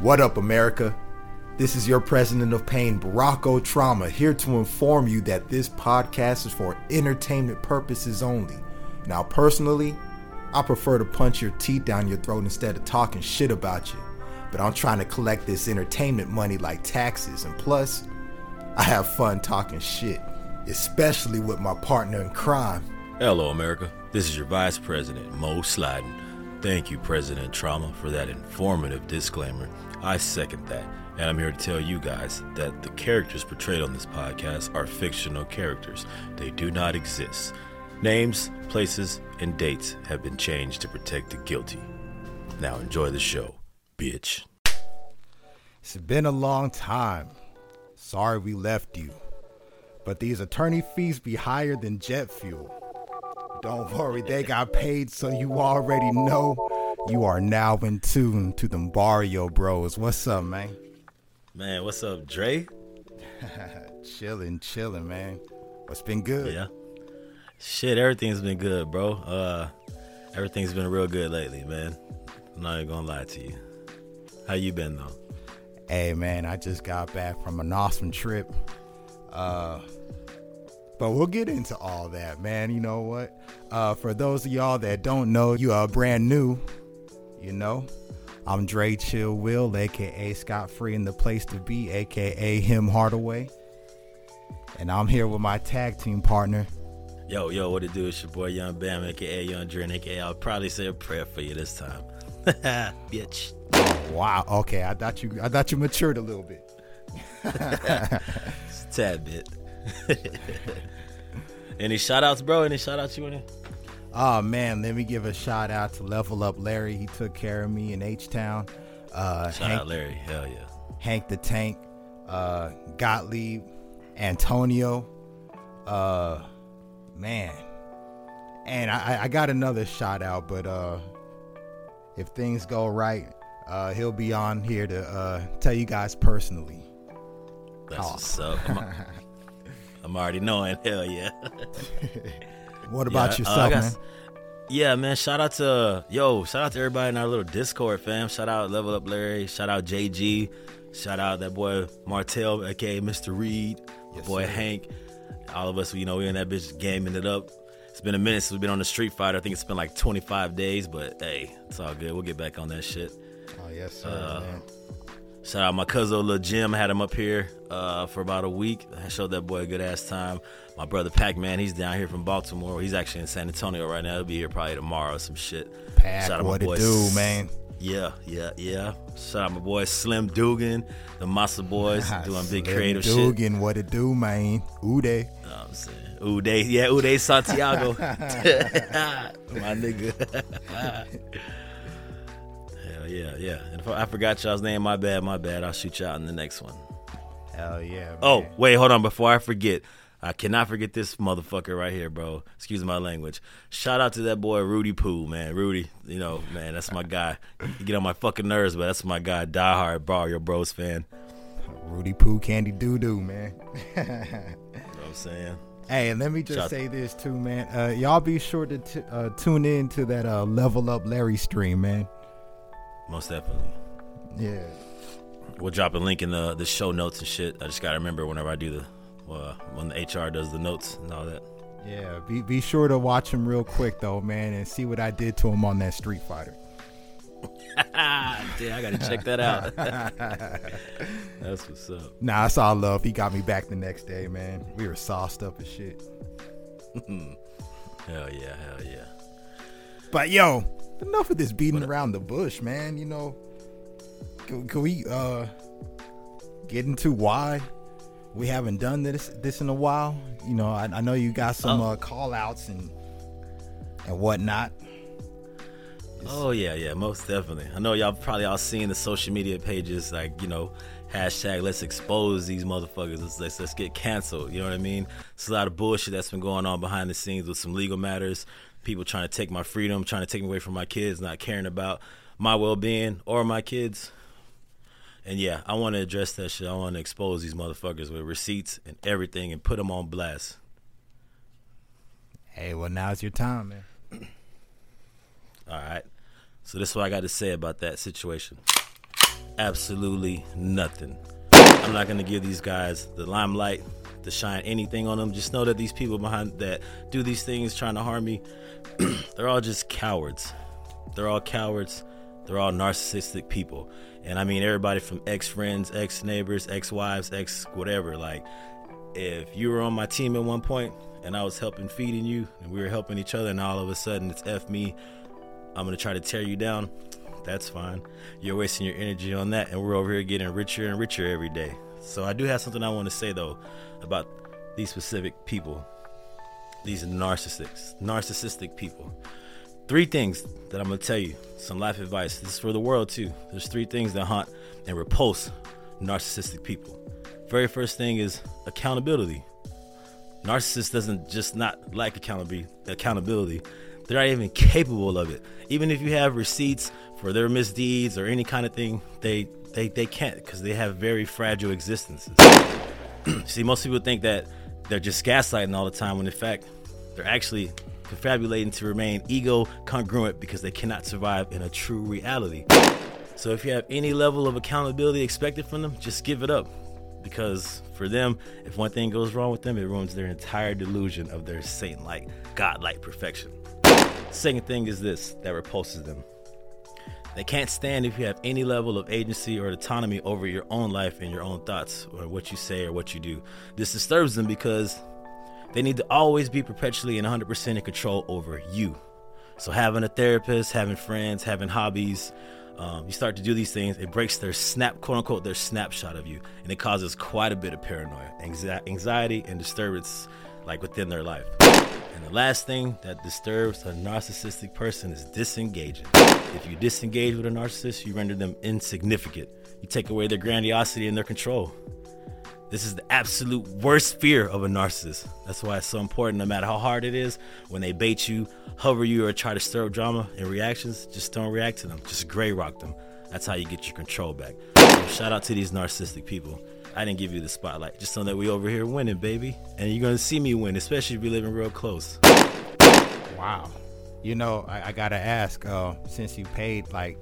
What up, America? This is your president of pain, Baracko Trauma, here to inform you that this podcast is for entertainment purposes only. Now, personally, I prefer to punch your teeth down your throat instead of talking shit about you. But I'm trying to collect this entertainment money like taxes, and plus, I have fun talking shit, especially with my partner in crime. Hello, America. This is your Vice President, Mo Slyden. Thank you, President Trauma, for that informative disclaimer. I second that. And I'm here to tell you guys that the characters portrayed on this podcast are fictional characters. They do not exist. Names, places, and dates have been changed to protect the guilty. Now enjoy the show, bitch. It's been a long time. Sorry we left you. But these attorney fees be higher than jet fuel. Don't worry, they got paid, so you already know you are now in tune to the Barrio Bros. What's up, man? Man, what's up, Dre? chilling, chilling, man. What's been good? Yeah. Shit, everything's been good, bro. Uh everything's been real good lately, man. I'm not even gonna lie to you. How you been though? Hey man, I just got back from an awesome trip. Uh but we'll get into all that, man. You know what? Uh for those of y'all that don't know, you are brand new, you know. I'm Dre Chill Will, aka Scott Free in the place to be, aka Tim Hardaway. And I'm here with my tag team partner. Yo, yo, what it do? It's your boy Young Bam, aka Young Dre, and aka I'll probably say a prayer for you this time. Bitch. Wow. Okay, I thought you I thought you matured a little bit. Tad bit. Any shout outs, bro? Any shout outs you want to? Oh man, let me give a shout out to Level Up Larry. He took care of me in H Town. Uh, Shout Hank, out Larry. Hell yeah. Hank the Tank, uh, Gottlieb, Antonio. Uh, man, and I, I got another shout out, but uh, if things go right, uh, he'll be on here to uh, tell you guys personally. That's Oh. what's up. I'm, I'm already knowing. Hell yeah. What about Yeah, uh, I got man? Yeah, man. Shout out to yo. Shout out to everybody in our little Discord, fam. Shout out Level Up Larry. Shout out JG. Shout out that boy Martell, aka Mr. Reed. My Yes, boy sir. Hank. All of us, you know, we in that bitch gaming it up. It's been a minute since we've been on the Street Fighter. I think it's been like 25 days, but hey, it's all good. We'll get back on that shit. Oh yes, sir, uh, man. Shout out my cousin Lil Jim. Had him up here uh, for about a week. I showed that boy a good ass time. My brother Pac Man, he's down here from Baltimore. He's actually in San Antonio right now. He'll be here probably tomorrow or some shit. Pack, Shout out my what it boy do, man? Yeah, yeah, yeah. Shout out my boy Slim Dugan, the Massa Boys, doing big creative shit. Dugan, what it do, man? Know what I'm saying? Uday, yeah, Uday Santiago. my nigga. Yeah, yeah. And if I I forgot y'all's name, my bad, my bad. I'll shoot y'all in the next one. Hell yeah. Man. Oh, wait, hold on. Before I forget, I cannot forget this motherfucker right here, bro. Excuse my language. Shout out to that boy Rudy Poo, man. Rudy, you know, man, that's my guy. He get on my fucking nerves, but that's my guy. Die hard, bro, your bros fan. Rudy Poo Candy Doo Doo, man. You know what I'm saying? Hey, and let me just Shout- say this too, man. Uh, y'all be sure to t- uh, tune in to that uh, Level Up Larry stream, man. Most definitely. Yeah. We'll drop a link in the the show notes and shit. I just gotta remember whenever I do the uh, when the HR does the notes and all that. Yeah. Be be sure to watch him real quick though, man, and see what I did to him on that Street Fighter. Damn, I gotta check that out. That's what's up. Nah, it's all love. He got me back the next day, man. We were sauced up as shit. Hell yeah, hell yeah. But yo, enough of this beating around the bush, man. You know, can, can we uh get into why we haven't done this this in a while? You know, I, I know you got some Oh. uh, call outs and and whatnot. Oh yeah, yeah, most definitely. I know y'all probably all seen the social media pages like you know hashtag Let's expose these motherfuckers. Let's, let's let's get canceled. You know what I mean? It's a lot of bullshit that's been going on behind the scenes with some legal matters. People trying to take my freedom, trying to take me away from my kids, not caring about my well being or my kids. And yeah, I want to address that shit. I want to expose these motherfuckers with receipts and everything and put them on blast. Hey, well now's your time, man. All right. So this is what I got to say about that situation. absolutely nothing. I'm not gonna give these guys the limelight to shine anything on them. Just know that these people behind that do these things trying to harm me, they're all just cowards. They're all cowards. They're all narcissistic people. And I mean everybody from ex friends, ex neighbors, ex wives, ex whatever. Like, if you were on my team at one point and I was helping feeding you and we were helping each other, and all of a sudden it's F me, I'm gonna try to tear you down. That's fine. You're wasting your energy on that, and we're over here getting richer and richer every day. So I do have something I want to say though about these specific people, these narcissists, narcissistic people. Three things that I'm gonna tell you, some life advice. This is for the world too. There's three things that haunt and repulse narcissistic people. Very first thing is accountability. Narcissist doesn't just not like accountability. Accountability, they're not even capable of it. Even if you have receipts for their misdeeds or any kind of thing, they they they can't because they have very fragile existences. See, most people think that they're just gaslighting all the time when in fact they're actually confabulating to remain ego congruent because they cannot survive in a true reality. So if you have any level of accountability expected from them, just give it up. Because for them, if one thing goes wrong with them, it ruins their entire delusion of their saint like, God like perfection. Second thing is this that repulses them they can't stand if you have any level of agency or autonomy over your own life and your own thoughts or what you say or what you do. This disturbs them because they need to always be perpetually and 100% in control over you. So, having a therapist, having friends, having hobbies, um, you start to do these things, it breaks their snap, quote unquote, their snapshot of you. And it causes quite a bit of paranoia, anxiety, and disturbance like within their life. And the last thing that disturbs a narcissistic person is disengaging. If you disengage with a narcissist, you render them insignificant. You take away their grandiosity and their control. This is the absolute worst fear of a narcissist. That's why it's so important, no matter how hard it is, when they bait you, hover you, or try to stir up drama and reactions, just don't react to them. Just gray rock them. That's how you get your control back. So shout out to these narcissistic people. I didn't give you the spotlight. Just so that we over here winning, baby. And you're gonna see me win, especially if you're living real close. Wow. You know, I, I gotta ask, uh, since you paid like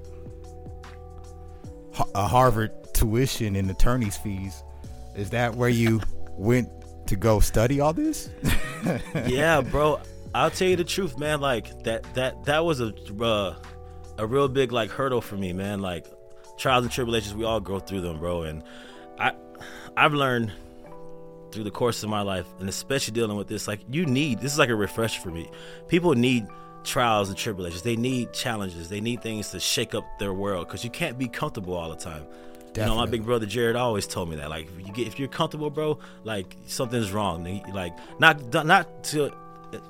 a Harvard tuition and attorney's fees, is that where you went to go study all this? yeah, bro. I'll tell you the truth, man. Like that that that was a uh, a real big like hurdle for me, man. Like trials and tribulations, we all go through them, bro. And I I've learned through the course of my life, and especially dealing with this, like you need this is like a refresh for me. People need trials and tribulations. They need challenges. They need things to shake up their world because you can't be comfortable all the time. Definitely. You know, my big brother Jared always told me that. Like, if you get if you're comfortable, bro, like something's wrong. Like, not not to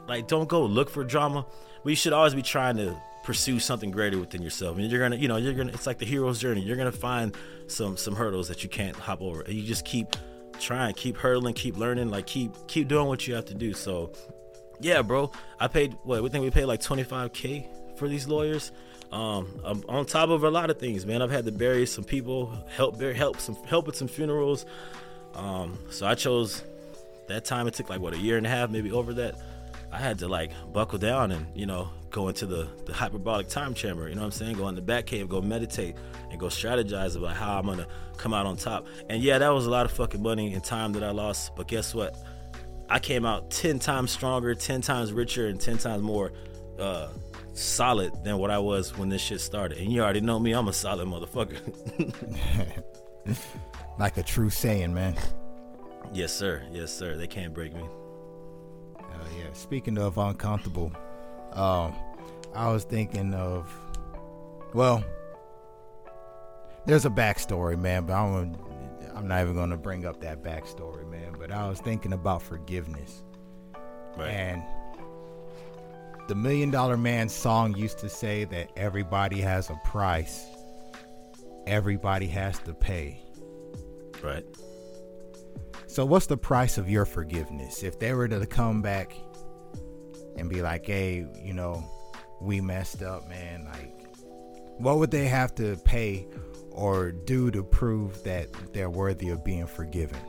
like don't go look for drama, We should always be trying to pursue something greater within yourself. And you're gonna you know you're gonna it's like the hero's journey. You're gonna find some some hurdles that you can't hop over. You just keep trying keep hurdling keep learning like keep keep doing what you have to do. So yeah bro i paid what we think we paid like 25k for these lawyers. Um I'm on top of a lot of things man. I've had to bury some people help help some help with some funerals. Um so i chose that time. It took like what a year and a half maybe over that I had to like buckle down and you know go into the, the hyperbolic time chamber. You know what I'm saying? Go in the back cave, go meditate, and go strategize about how I'm gonna come out on top. And yeah, that was a lot of fucking money and time that I lost. But guess what? I came out ten times stronger, ten times richer, and ten times more uh, solid than what I was when this shit started. And you already know me, I'm a solid motherfucker. like a true saying, man. Yes, sir. Yes, sir. They can't break me yeah. Speaking of uncomfortable, um, I was thinking of, well, there's a backstory, man, but I'm, I'm not even going to bring up that backstory, man. But I was thinking about forgiveness, right. and the Million Dollar Man song used to say that everybody has a price, everybody has to pay. Right. So, what's the price of your forgiveness? If they were to come back and be like, hey, you know, we messed up, man. Like, what would they have to pay or do to prove that they're worthy of being forgiven?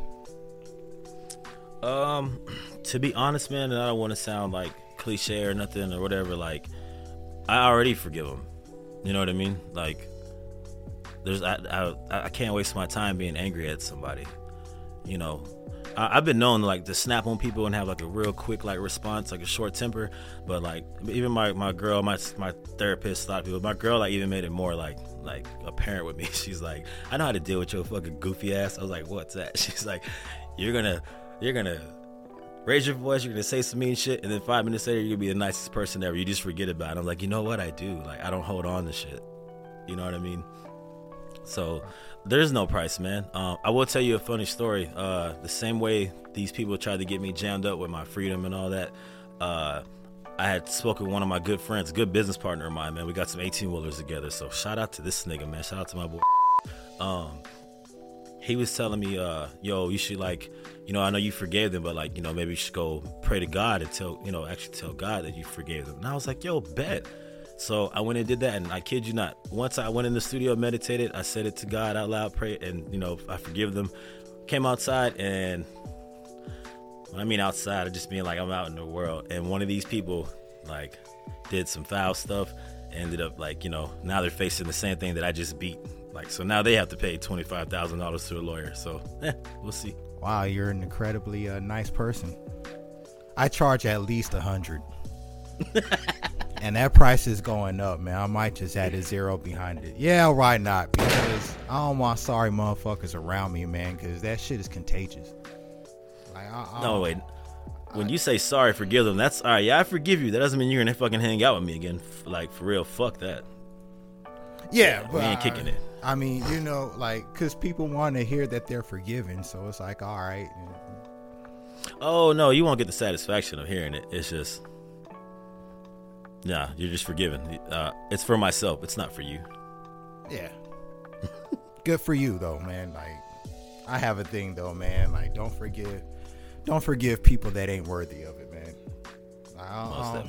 Um, to be honest, man, and I don't want to sound like cliche or nothing or whatever. Like, I already forgive them. You know what I mean? Like, there's I, I I can't waste my time being angry at somebody. You know, I, have been known like to snap on people and have like a real quick like response, like a short temper. But like even my my girl, my my therapist, a lot of people, my girl like even made it more like like apparent with me. She's like, I know how to deal with your fucking goofy ass. I was like, what's that? She's like, you're gonna you're gonna raise your voice, you're gonna say some mean shit, and then five minutes later you're gonna be the nicest person ever. You just forget about it. I'm like, you know what I do? Like I don't hold on to shit. You know what I mean? So there's no price, man. Um, I will tell you a funny story. Uh, the same way these people tried to get me jammed up with my freedom and all that. Uh, I had spoken with one of my good friends, good business partner of mine, man. We got some 18 wheelers together. So shout out to this nigga, man. Shout out to my boy. Um, he was telling me, uh, yo, you should like, you know, I know you forgave them, but like, you know, maybe you should go pray to God and tell, you know, actually tell God that you forgave them. And I was like, yo, bet. So I went and did that, and I kid you not. Once I went in the studio, meditated, I said it to God out loud, pray, and you know I forgive them. Came outside, and when I mean outside, I just mean like I'm out in the world. And one of these people, like, did some foul stuff. Ended up like you know now they're facing the same thing that I just beat. Like so now they have to pay twenty five thousand dollars to a lawyer. So eh, we'll see. Wow, you're an incredibly uh, nice person. I charge at least a hundred. and that price is going up, man. I might just add a zero behind it. Yeah, why not? Because I don't want sorry motherfuckers around me, man. Because that shit is contagious. Like, I, I no, wait. When I, you say sorry, forgive them. That's all right. Yeah, I forgive you. That doesn't mean you're gonna fucking hang out with me again. Like for real, fuck that. Yeah, but we ain't kicking it. I mean, you know, like, cause people want to hear that they're forgiven, so it's like, all right. Oh no, you won't get the satisfaction of hearing it. It's just Nah, you're just forgiven. Uh, it's for myself. It's not for you. Yeah. Good for you though, man. Like, I have a thing though, man. Like, don't forgive, don't forgive people that ain't worthy of it, man. I don't, I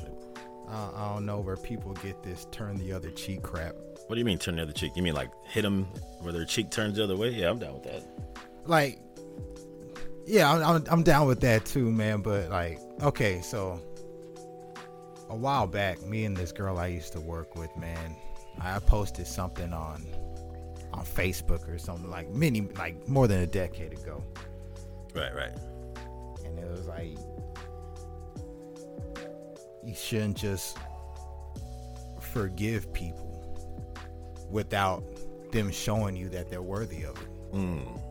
don't, I don't know where people get this turn the other cheek crap. What do you mean turn the other cheek? You mean like hit them where their cheek turns the other way? Yeah, I'm down with that. Like, yeah, I'm, I'm, I'm down with that too, man. But like, okay, so a while back, me and this girl I used to work with, man, I posted something on on Facebook or something like many like more than a decade ago. Right, right. And it was like you shouldn't just forgive people without them showing you that they're worthy of it. Mm.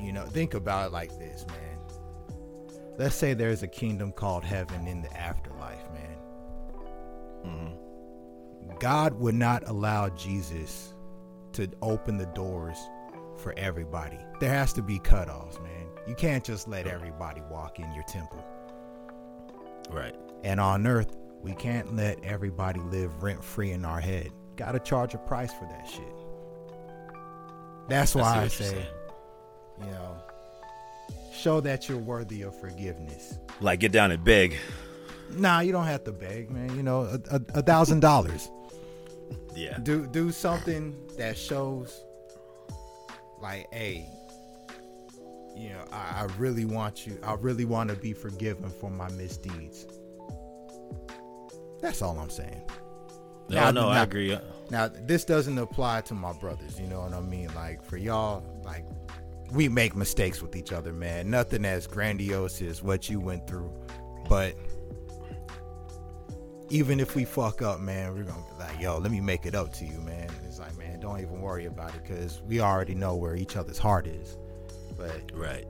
You know, think about it like this, man. Let's say there's a kingdom called heaven in the afterlife, God would not allow Jesus to open the doors for everybody. There has to be cutoffs, man. You can't just let everybody walk in your temple. Right. And on earth, we can't let everybody live rent free in our head. Got to charge a price for that shit. That's why I, I say, you know, show that you're worthy of forgiveness. Like get down and beg. Nah, you don't have to beg, man. You know, a, a, a thousand dollars. Yeah. Do do something that shows, like, hey, you know, I, I really want you. I really want to be forgiven for my misdeeds. That's all I'm saying. No, now, no, now, I agree. Now, this doesn't apply to my brothers. You know what I mean? Like for y'all, like we make mistakes with each other, man. Nothing as grandiose as what you went through, but even if we fuck up, man, we're gonna be like, yo, let me make it up to you, man. And It's like, man, don't even worry about it because we already know where each other's heart is. But right,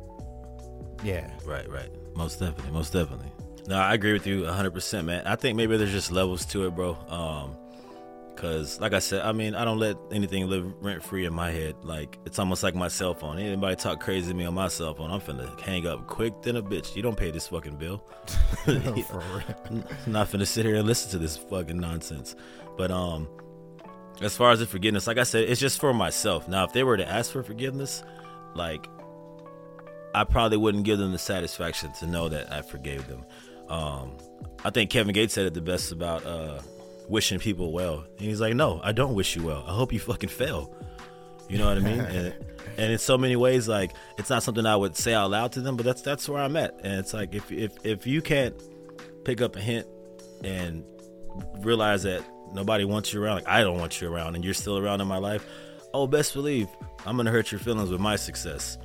yeah, right, right, most definitely, most definitely. No, I agree with you 100%, man. I think maybe there's just levels to it, bro. Um, Cause like I said, I mean, I don't let anything live rent free in my head. Like it's almost like my cell phone. Anybody talk crazy to me on my cell phone, I'm finna hang up quick than a bitch. You don't pay this fucking bill. no, not finna sit here and listen to this fucking nonsense. But um, as far as the forgiveness, like I said, it's just for myself. Now, if they were to ask for forgiveness, like I probably wouldn't give them the satisfaction to know that I forgave them. Um, I think Kevin Gates said it the best about uh wishing people well. And he's like, no, I don't wish you well. I hope you fucking fail. You know what I mean? and, and in so many ways, like it's not something I would say out loud to them, but that's that's where I'm at. And it's like if if if you can't pick up a hint and realize that nobody wants you around, like I don't want you around, and you're still around in my life, oh, best believe I'm gonna hurt your feelings with my success.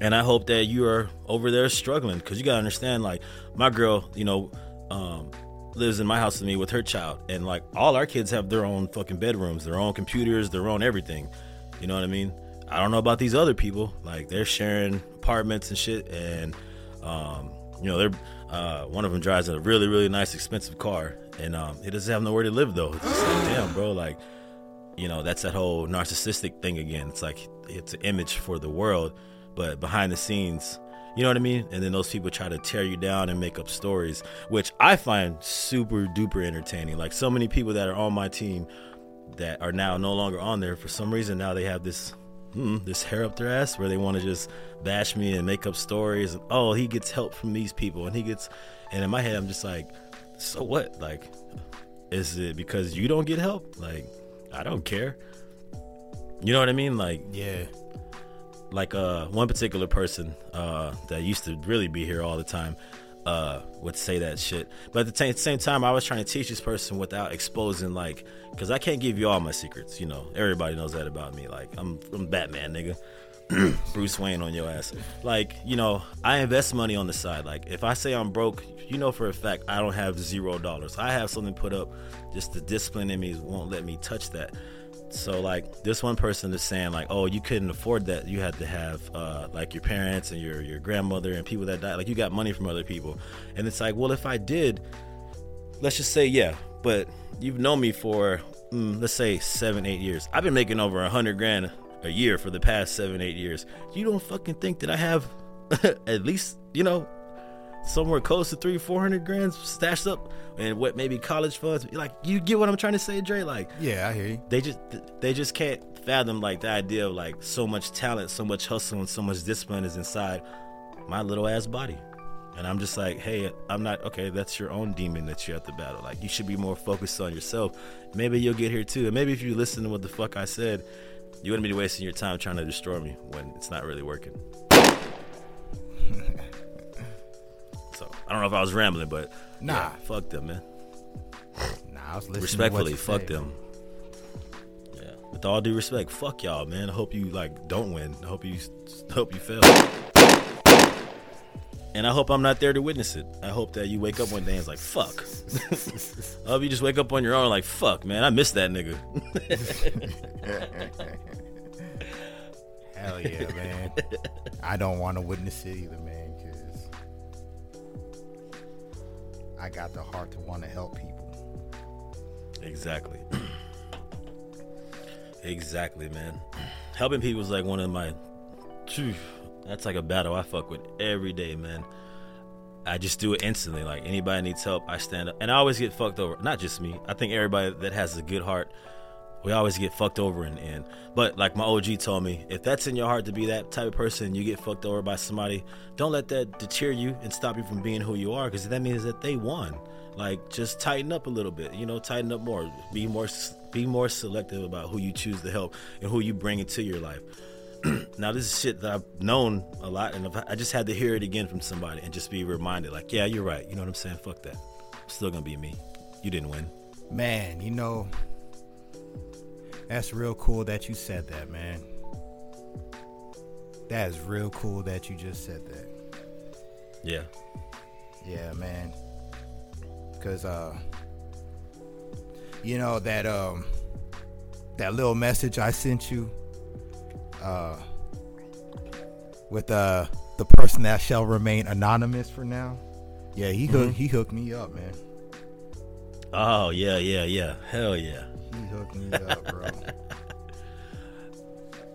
And I hope that you are over there struggling because you gotta understand, like my girl, you know, um, lives in my house with me with her child, and like all our kids have their own fucking bedrooms, their own computers, their own everything. You know what I mean? I don't know about these other people. Like they're sharing apartments and shit, and um, you know they're uh, one of them drives a really really nice expensive car, and um, he doesn't have nowhere to live though. It's like damn, bro. Like you know that's that whole narcissistic thing again. It's like it's an image for the world, but behind the scenes. You know what I mean? And then those people try to tear you down and make up stories, which I find super duper entertaining. Like so many people that are on my team that are now no longer on there for some reason now they have this hmm, this hair up their ass where they want to just bash me and make up stories. And, oh, he gets help from these people, and he gets. And in my head, I'm just like, so what? Like, is it because you don't get help? Like, I don't care. You know what I mean? Like, Yeah. Like uh one particular person uh that used to really be here all the time uh would say that shit. But at the same, same time i was trying to teach this person without exposing like because i can't give you all my secrets you know. Everybody knows that about me. Like i'm, I'm batman nigga. Bruce wayne on your ass. Like you know i invest money on the side. Like if i say i'm broke you know for a fact i don't have zero dollars. I have something put up just the discipline in me won't let me touch that so like this one person is saying like, oh, you couldn't afford that. You had to have uh, like your parents and your your grandmother and people that died. Like you got money from other people, and it's like, well, if I did, let's just say yeah, but you've known me for mm, let's say seven, eight years. I've been making over a hundred grand a year for the past seven, eight years. You don't fucking think that I have at least you know somewhere close to three, four hundred grand stashed up, and what maybe college funds. Like you get what I'm trying to say, Dre? Like Yeah, I hear you. they just they just can't fathom like the idea of like so much talent, so much hustle, and so much discipline is inside my little ass body. And I'm just like, hey, I'm not okay. That's your own demon that you have to battle. Like you should be more focused on yourself. Maybe you'll get here too. And maybe if you listen to what the fuck I said, you wouldn't be wasting your time trying to destroy me when it's not really working. So I don't know if I was rambling, but Nah. yeah, fuck them, man. Nah, I was listening. Respectfully, fuck you them. Yeah, with all due respect, fuck y'all, man. I hope you like don't win. I hope you hope you fail. And I hope I'm not there to witness it. I hope that you wake up one day and it's like, fuck. I hope you just wake up on your own like, fuck, man, I missed that nigga. Hell yeah, man. I don't want to witness it either, man, I got the heart to want to help people. Exactly. exactly, man. Helping people is like one of my. That's like a battle I fuck with every day, man. I just do it instantly. Like anybody needs help, I stand up, and I always get fucked over. Not just me. I think everybody that has a good heart, we always get fucked over in the end. But like my OG told me, if that's in your heart to be that type of person, you get fucked over by somebody. Don't let that deter you and stop you from being who you are, because that means that they won. Like just tighten up a little bit, you know, tighten up more. Be more, be more selective about who you choose to help and who you bring into your life. now this is shit that I've known a lot, and I've- just had to hear it again from somebody and just be reminded, like, yeah, you're right. You know what I'm saying? Fuck that. I'm still gonna be me. You didn't win. Man, you know, that's real cool that you said that, man. That is real cool that you just said that. Yeah. Yeah, man. Cause uh you know that um that little message I sent you uh with uh the person that shall remain anonymous for now. Yeah, he hooked he hooked me up, man. Oh yeah, yeah, yeah. Hell yeah. He hooked me up, bro.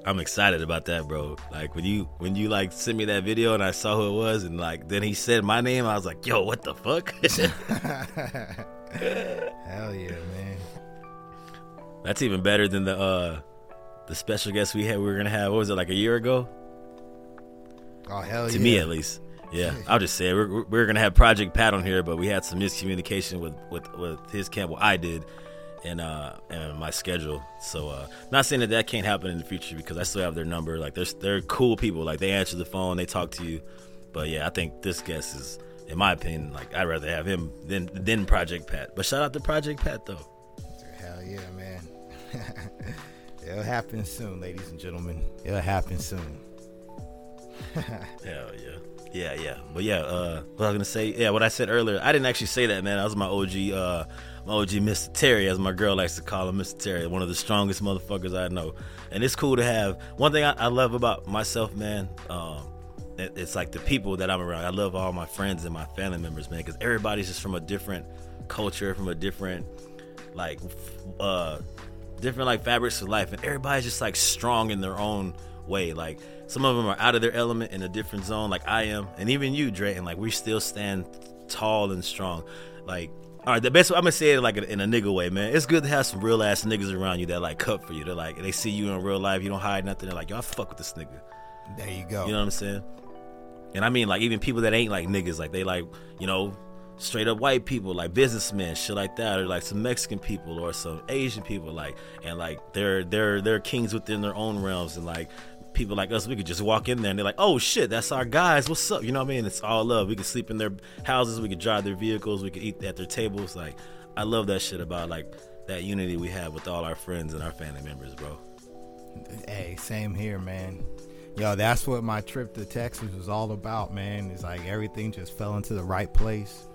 I'm excited about that, bro. Like when you when you like sent me that video and I saw who it was, and like then he said my name, I was like, yo, what the fuck? Hell yeah, man. That's even better than the uh the special guest we had. We were gonna have. What was it like a year ago? Oh hell yeah. to yeah. me at least. Yeah, I'll just say it. we're we're- we're gonna have Project Pat on here, but we had some miscommunication with with with his camp. Well, I did, and uh and my schedule. So uh not saying that that can't happen in the future because I still have their number. Like they're they're cool people. Like they answer the phone, they talk to you. But yeah, I think this guest is, in my opinion, like I'd rather have him than than Project Pat. But shout out to Project Pat though. Hell yeah, man. It'll happen soon, ladies and gentlemen. It'll happen soon. Hell yeah. Yeah, yeah. But yeah, uh what I was gonna say, yeah, what I said earlier, I didn't actually say that, man. That was my OG uh my OG Mr. Terry, as my girl likes to call him Mr. Terry, one of the strongest motherfuckers I know. And it's cool to have one thing I, I love about myself, man, um, it, it's like the people that I'm around. I love all my friends and my family members, man, because everybody's just from a different culture, from a different like uh different like fabrics of life, and everybody's just like strong in their own way. Like some of them are out of their element in a different zone, like I am, and even you, Dre, and like we still stand tall and strong. Like, all right, the best I'm gonna say it like in a nigga way, man. It's good to have some real ass niggas around you that like cut for you. They're like they see you in real life, you don't hide nothing. They're like, yo, I fuck with this nigga. There you go. You know what I'm saying? And I mean like even people that ain't like niggas, like they like you know straight up white people, like businessmen, shit like that, or like some Mexican people or some Asian people, like and like they're they're they're kings within their own realms, and like people like us, we could just walk in there and they're like, oh shit, that's our guys. What's up? You know what I mean? It's all love. We could sleep in their houses, we could drive their vehicles, we could eat at their tables. Like I love that shit about like that unity we have with all our friends and our family members, bro. Hey, same here, man. Yo, that's what my trip to Texas was all about, man. It's like everything just fell into the right place.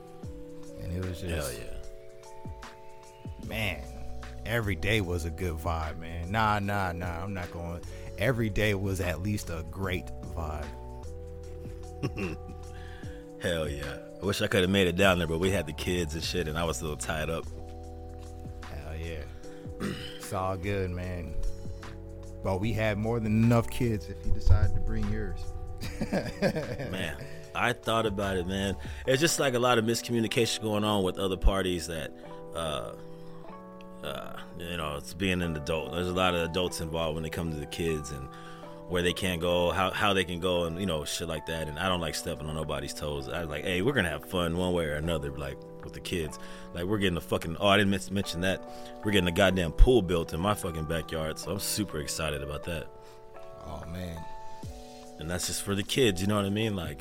And it was just Hell yeah. man, every day was a good vibe, man. Nah, nah, nah. I'm not going. Every day was at least a great vibe. Hell yeah. I wish I could have made it down there, but we had the kids and shit, and I was a little tied up. Hell yeah. it's all good, man. But we had more than enough kids if you decided to bring yours. man, I thought about it, man. It's just like a lot of miscommunication going on with other parties that, uh, uh, you know, it's being an adult. There's a lot of adults involved when it comes to the kids and where they can't go, how how they can go, and you know, shit like that. And I don't like stepping on nobody's toes. I was like, hey, we're gonna have fun one way or another, like with the kids. Like we're getting a fucking. Oh, I didn't mention that. We're getting a goddamn pool built in my fucking backyard, so I'm super excited about that. Oh man. And that's just for the kids, you know what I mean? Like,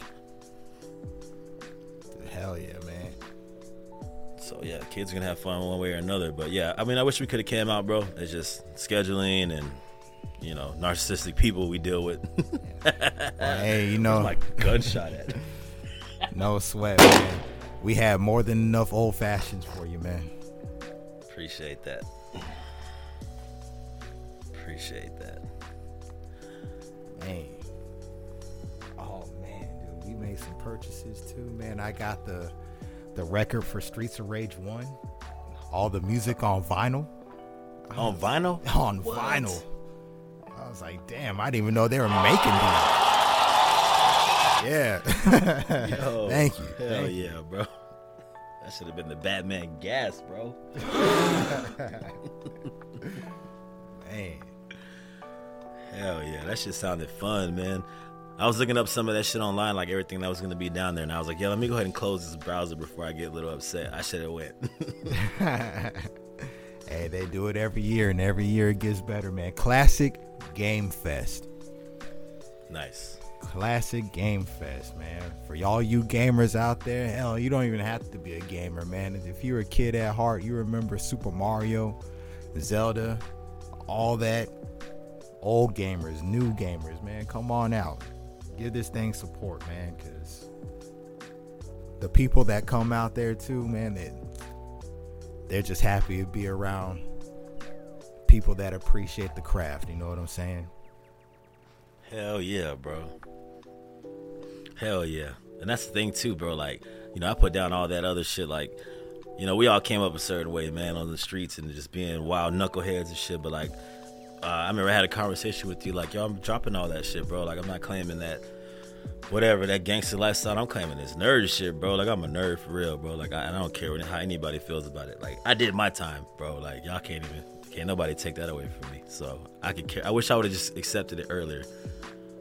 hell yeah, man. So yeah, kids are gonna have fun one way or another. But yeah, I mean, I wish we could have came out, bro. It's just scheduling and you know narcissistic people we deal with. hey, you know, like gunshot at. no sweat, man. We have more than enough old fashions for you, man. Appreciate that. Appreciate that. Man. Oh man, dude, we made some purchases too, man. I got the the record for Streets of Rage One. All the music on vinyl. On vinyl? On what? vinyl. I was like, damn, I didn't even know they were making these. Yeah. Yo, Thank you. Hell Thank yeah, you. bro. That should have been the Batman gas, bro. Man. Hell yeah, that shit sounded fun, man. I was looking up some of that shit online, like everything that was gonna be down there, and I was like, yeah, let me go ahead and close this browser before I get a little upset. I should have went. hey, they do it every year, and every year it gets better, man. Classic Game Fest. nice. Classic Game Fest, man. For y'all you gamers out there, hell, you don't even have to be a gamer, man. If you're a kid at heart, you remember Super Mario, Zelda, all that. Old gamers, new gamers, man, come on out. Give this thing support, man, because the people that come out there too, man, they, they're just happy to be around people that appreciate the craft. You know what I'm saying? Hell yeah, bro. Hell yeah. And that's the thing too, bro. Like, you know, I put down all that other shit. Like, you know, we all came up a certain way, man, on the streets and just being wild knuckleheads and shit. But like, uh, I remember I had a conversation with you, like, yo, I'm dropping all that shit, bro. Like, I'm not claiming that whatever that gangster lifestyle. I'm claiming this nerd shit, bro. Like, I'm a nerd for real, bro. Like, I, I don't care how anybody feels about it. Like, I did my time, bro. Like, y'all can't even can't nobody take that away from me. So I could care. I wish I would have just accepted it earlier.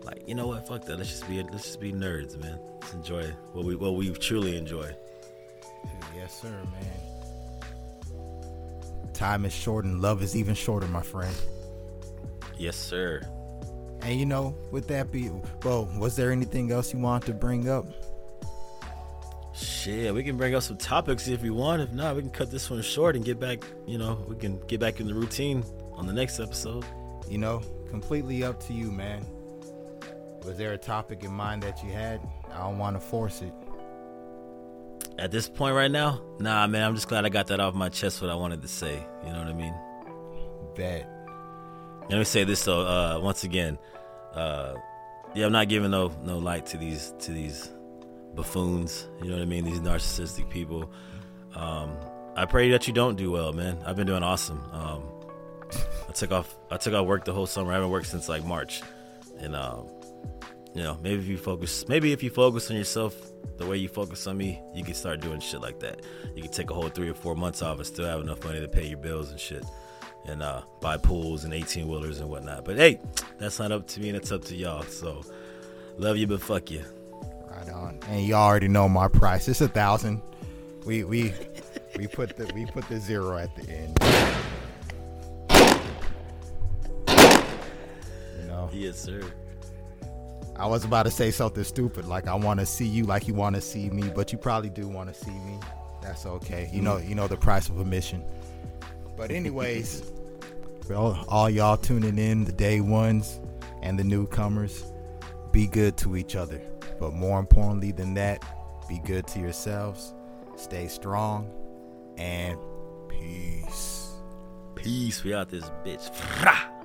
Like, you know what? Fuck that. Let's just be let's just be nerds, man. Let's enjoy what we what we truly enjoy. Yes, sir, man. Time is short and love is even shorter, my friend. Yes, sir. And you know, with that be well, was there anything else you want to bring up? Shit, we can bring up some topics if you want. If not, we can cut this one short and get back. You know, we can get back in the routine on the next episode. you know, completely up to you, man. Was there a topic in mind that you had? I don't want to force it. At this point right now, nah, man. I'm just glad I got that off my chest. What I wanted to say. You know what I mean? Bet. Let me say this though. Uh, once again, uh, yeah, I'm not giving no no light to these to these buffoons. You know what I mean? These narcissistic people. Um, I pray that you don't do well, man. I've been doing awesome. Um, I took off. I took off work the whole summer. I haven't worked since like March, and um, you know, maybe if you focus, maybe if you focus on yourself the way you focus on me, you can start doing shit like that. You can take a whole three or four months off and still have enough money to pay your bills and shit, and uh, buy pools and 18 wheelers and whatnot. But hey, that's not up to me, and it's up to y'all. So, love you, but fuck you. Right on. And y'all already know my price. It's a thousand. We we we put the we put the zero at the end. You know. Yes, sir. I was about to say something stupid, like I want to see you, like you want to see me, but you probably do want to see me. That's okay. You know, you know the price of admission. But anyways, for all, all y'all tuning in, the day ones and the newcomers, be good to each other. But more importantly than that, be good to yourselves. Stay strong and peace. Peace. We out this bitch.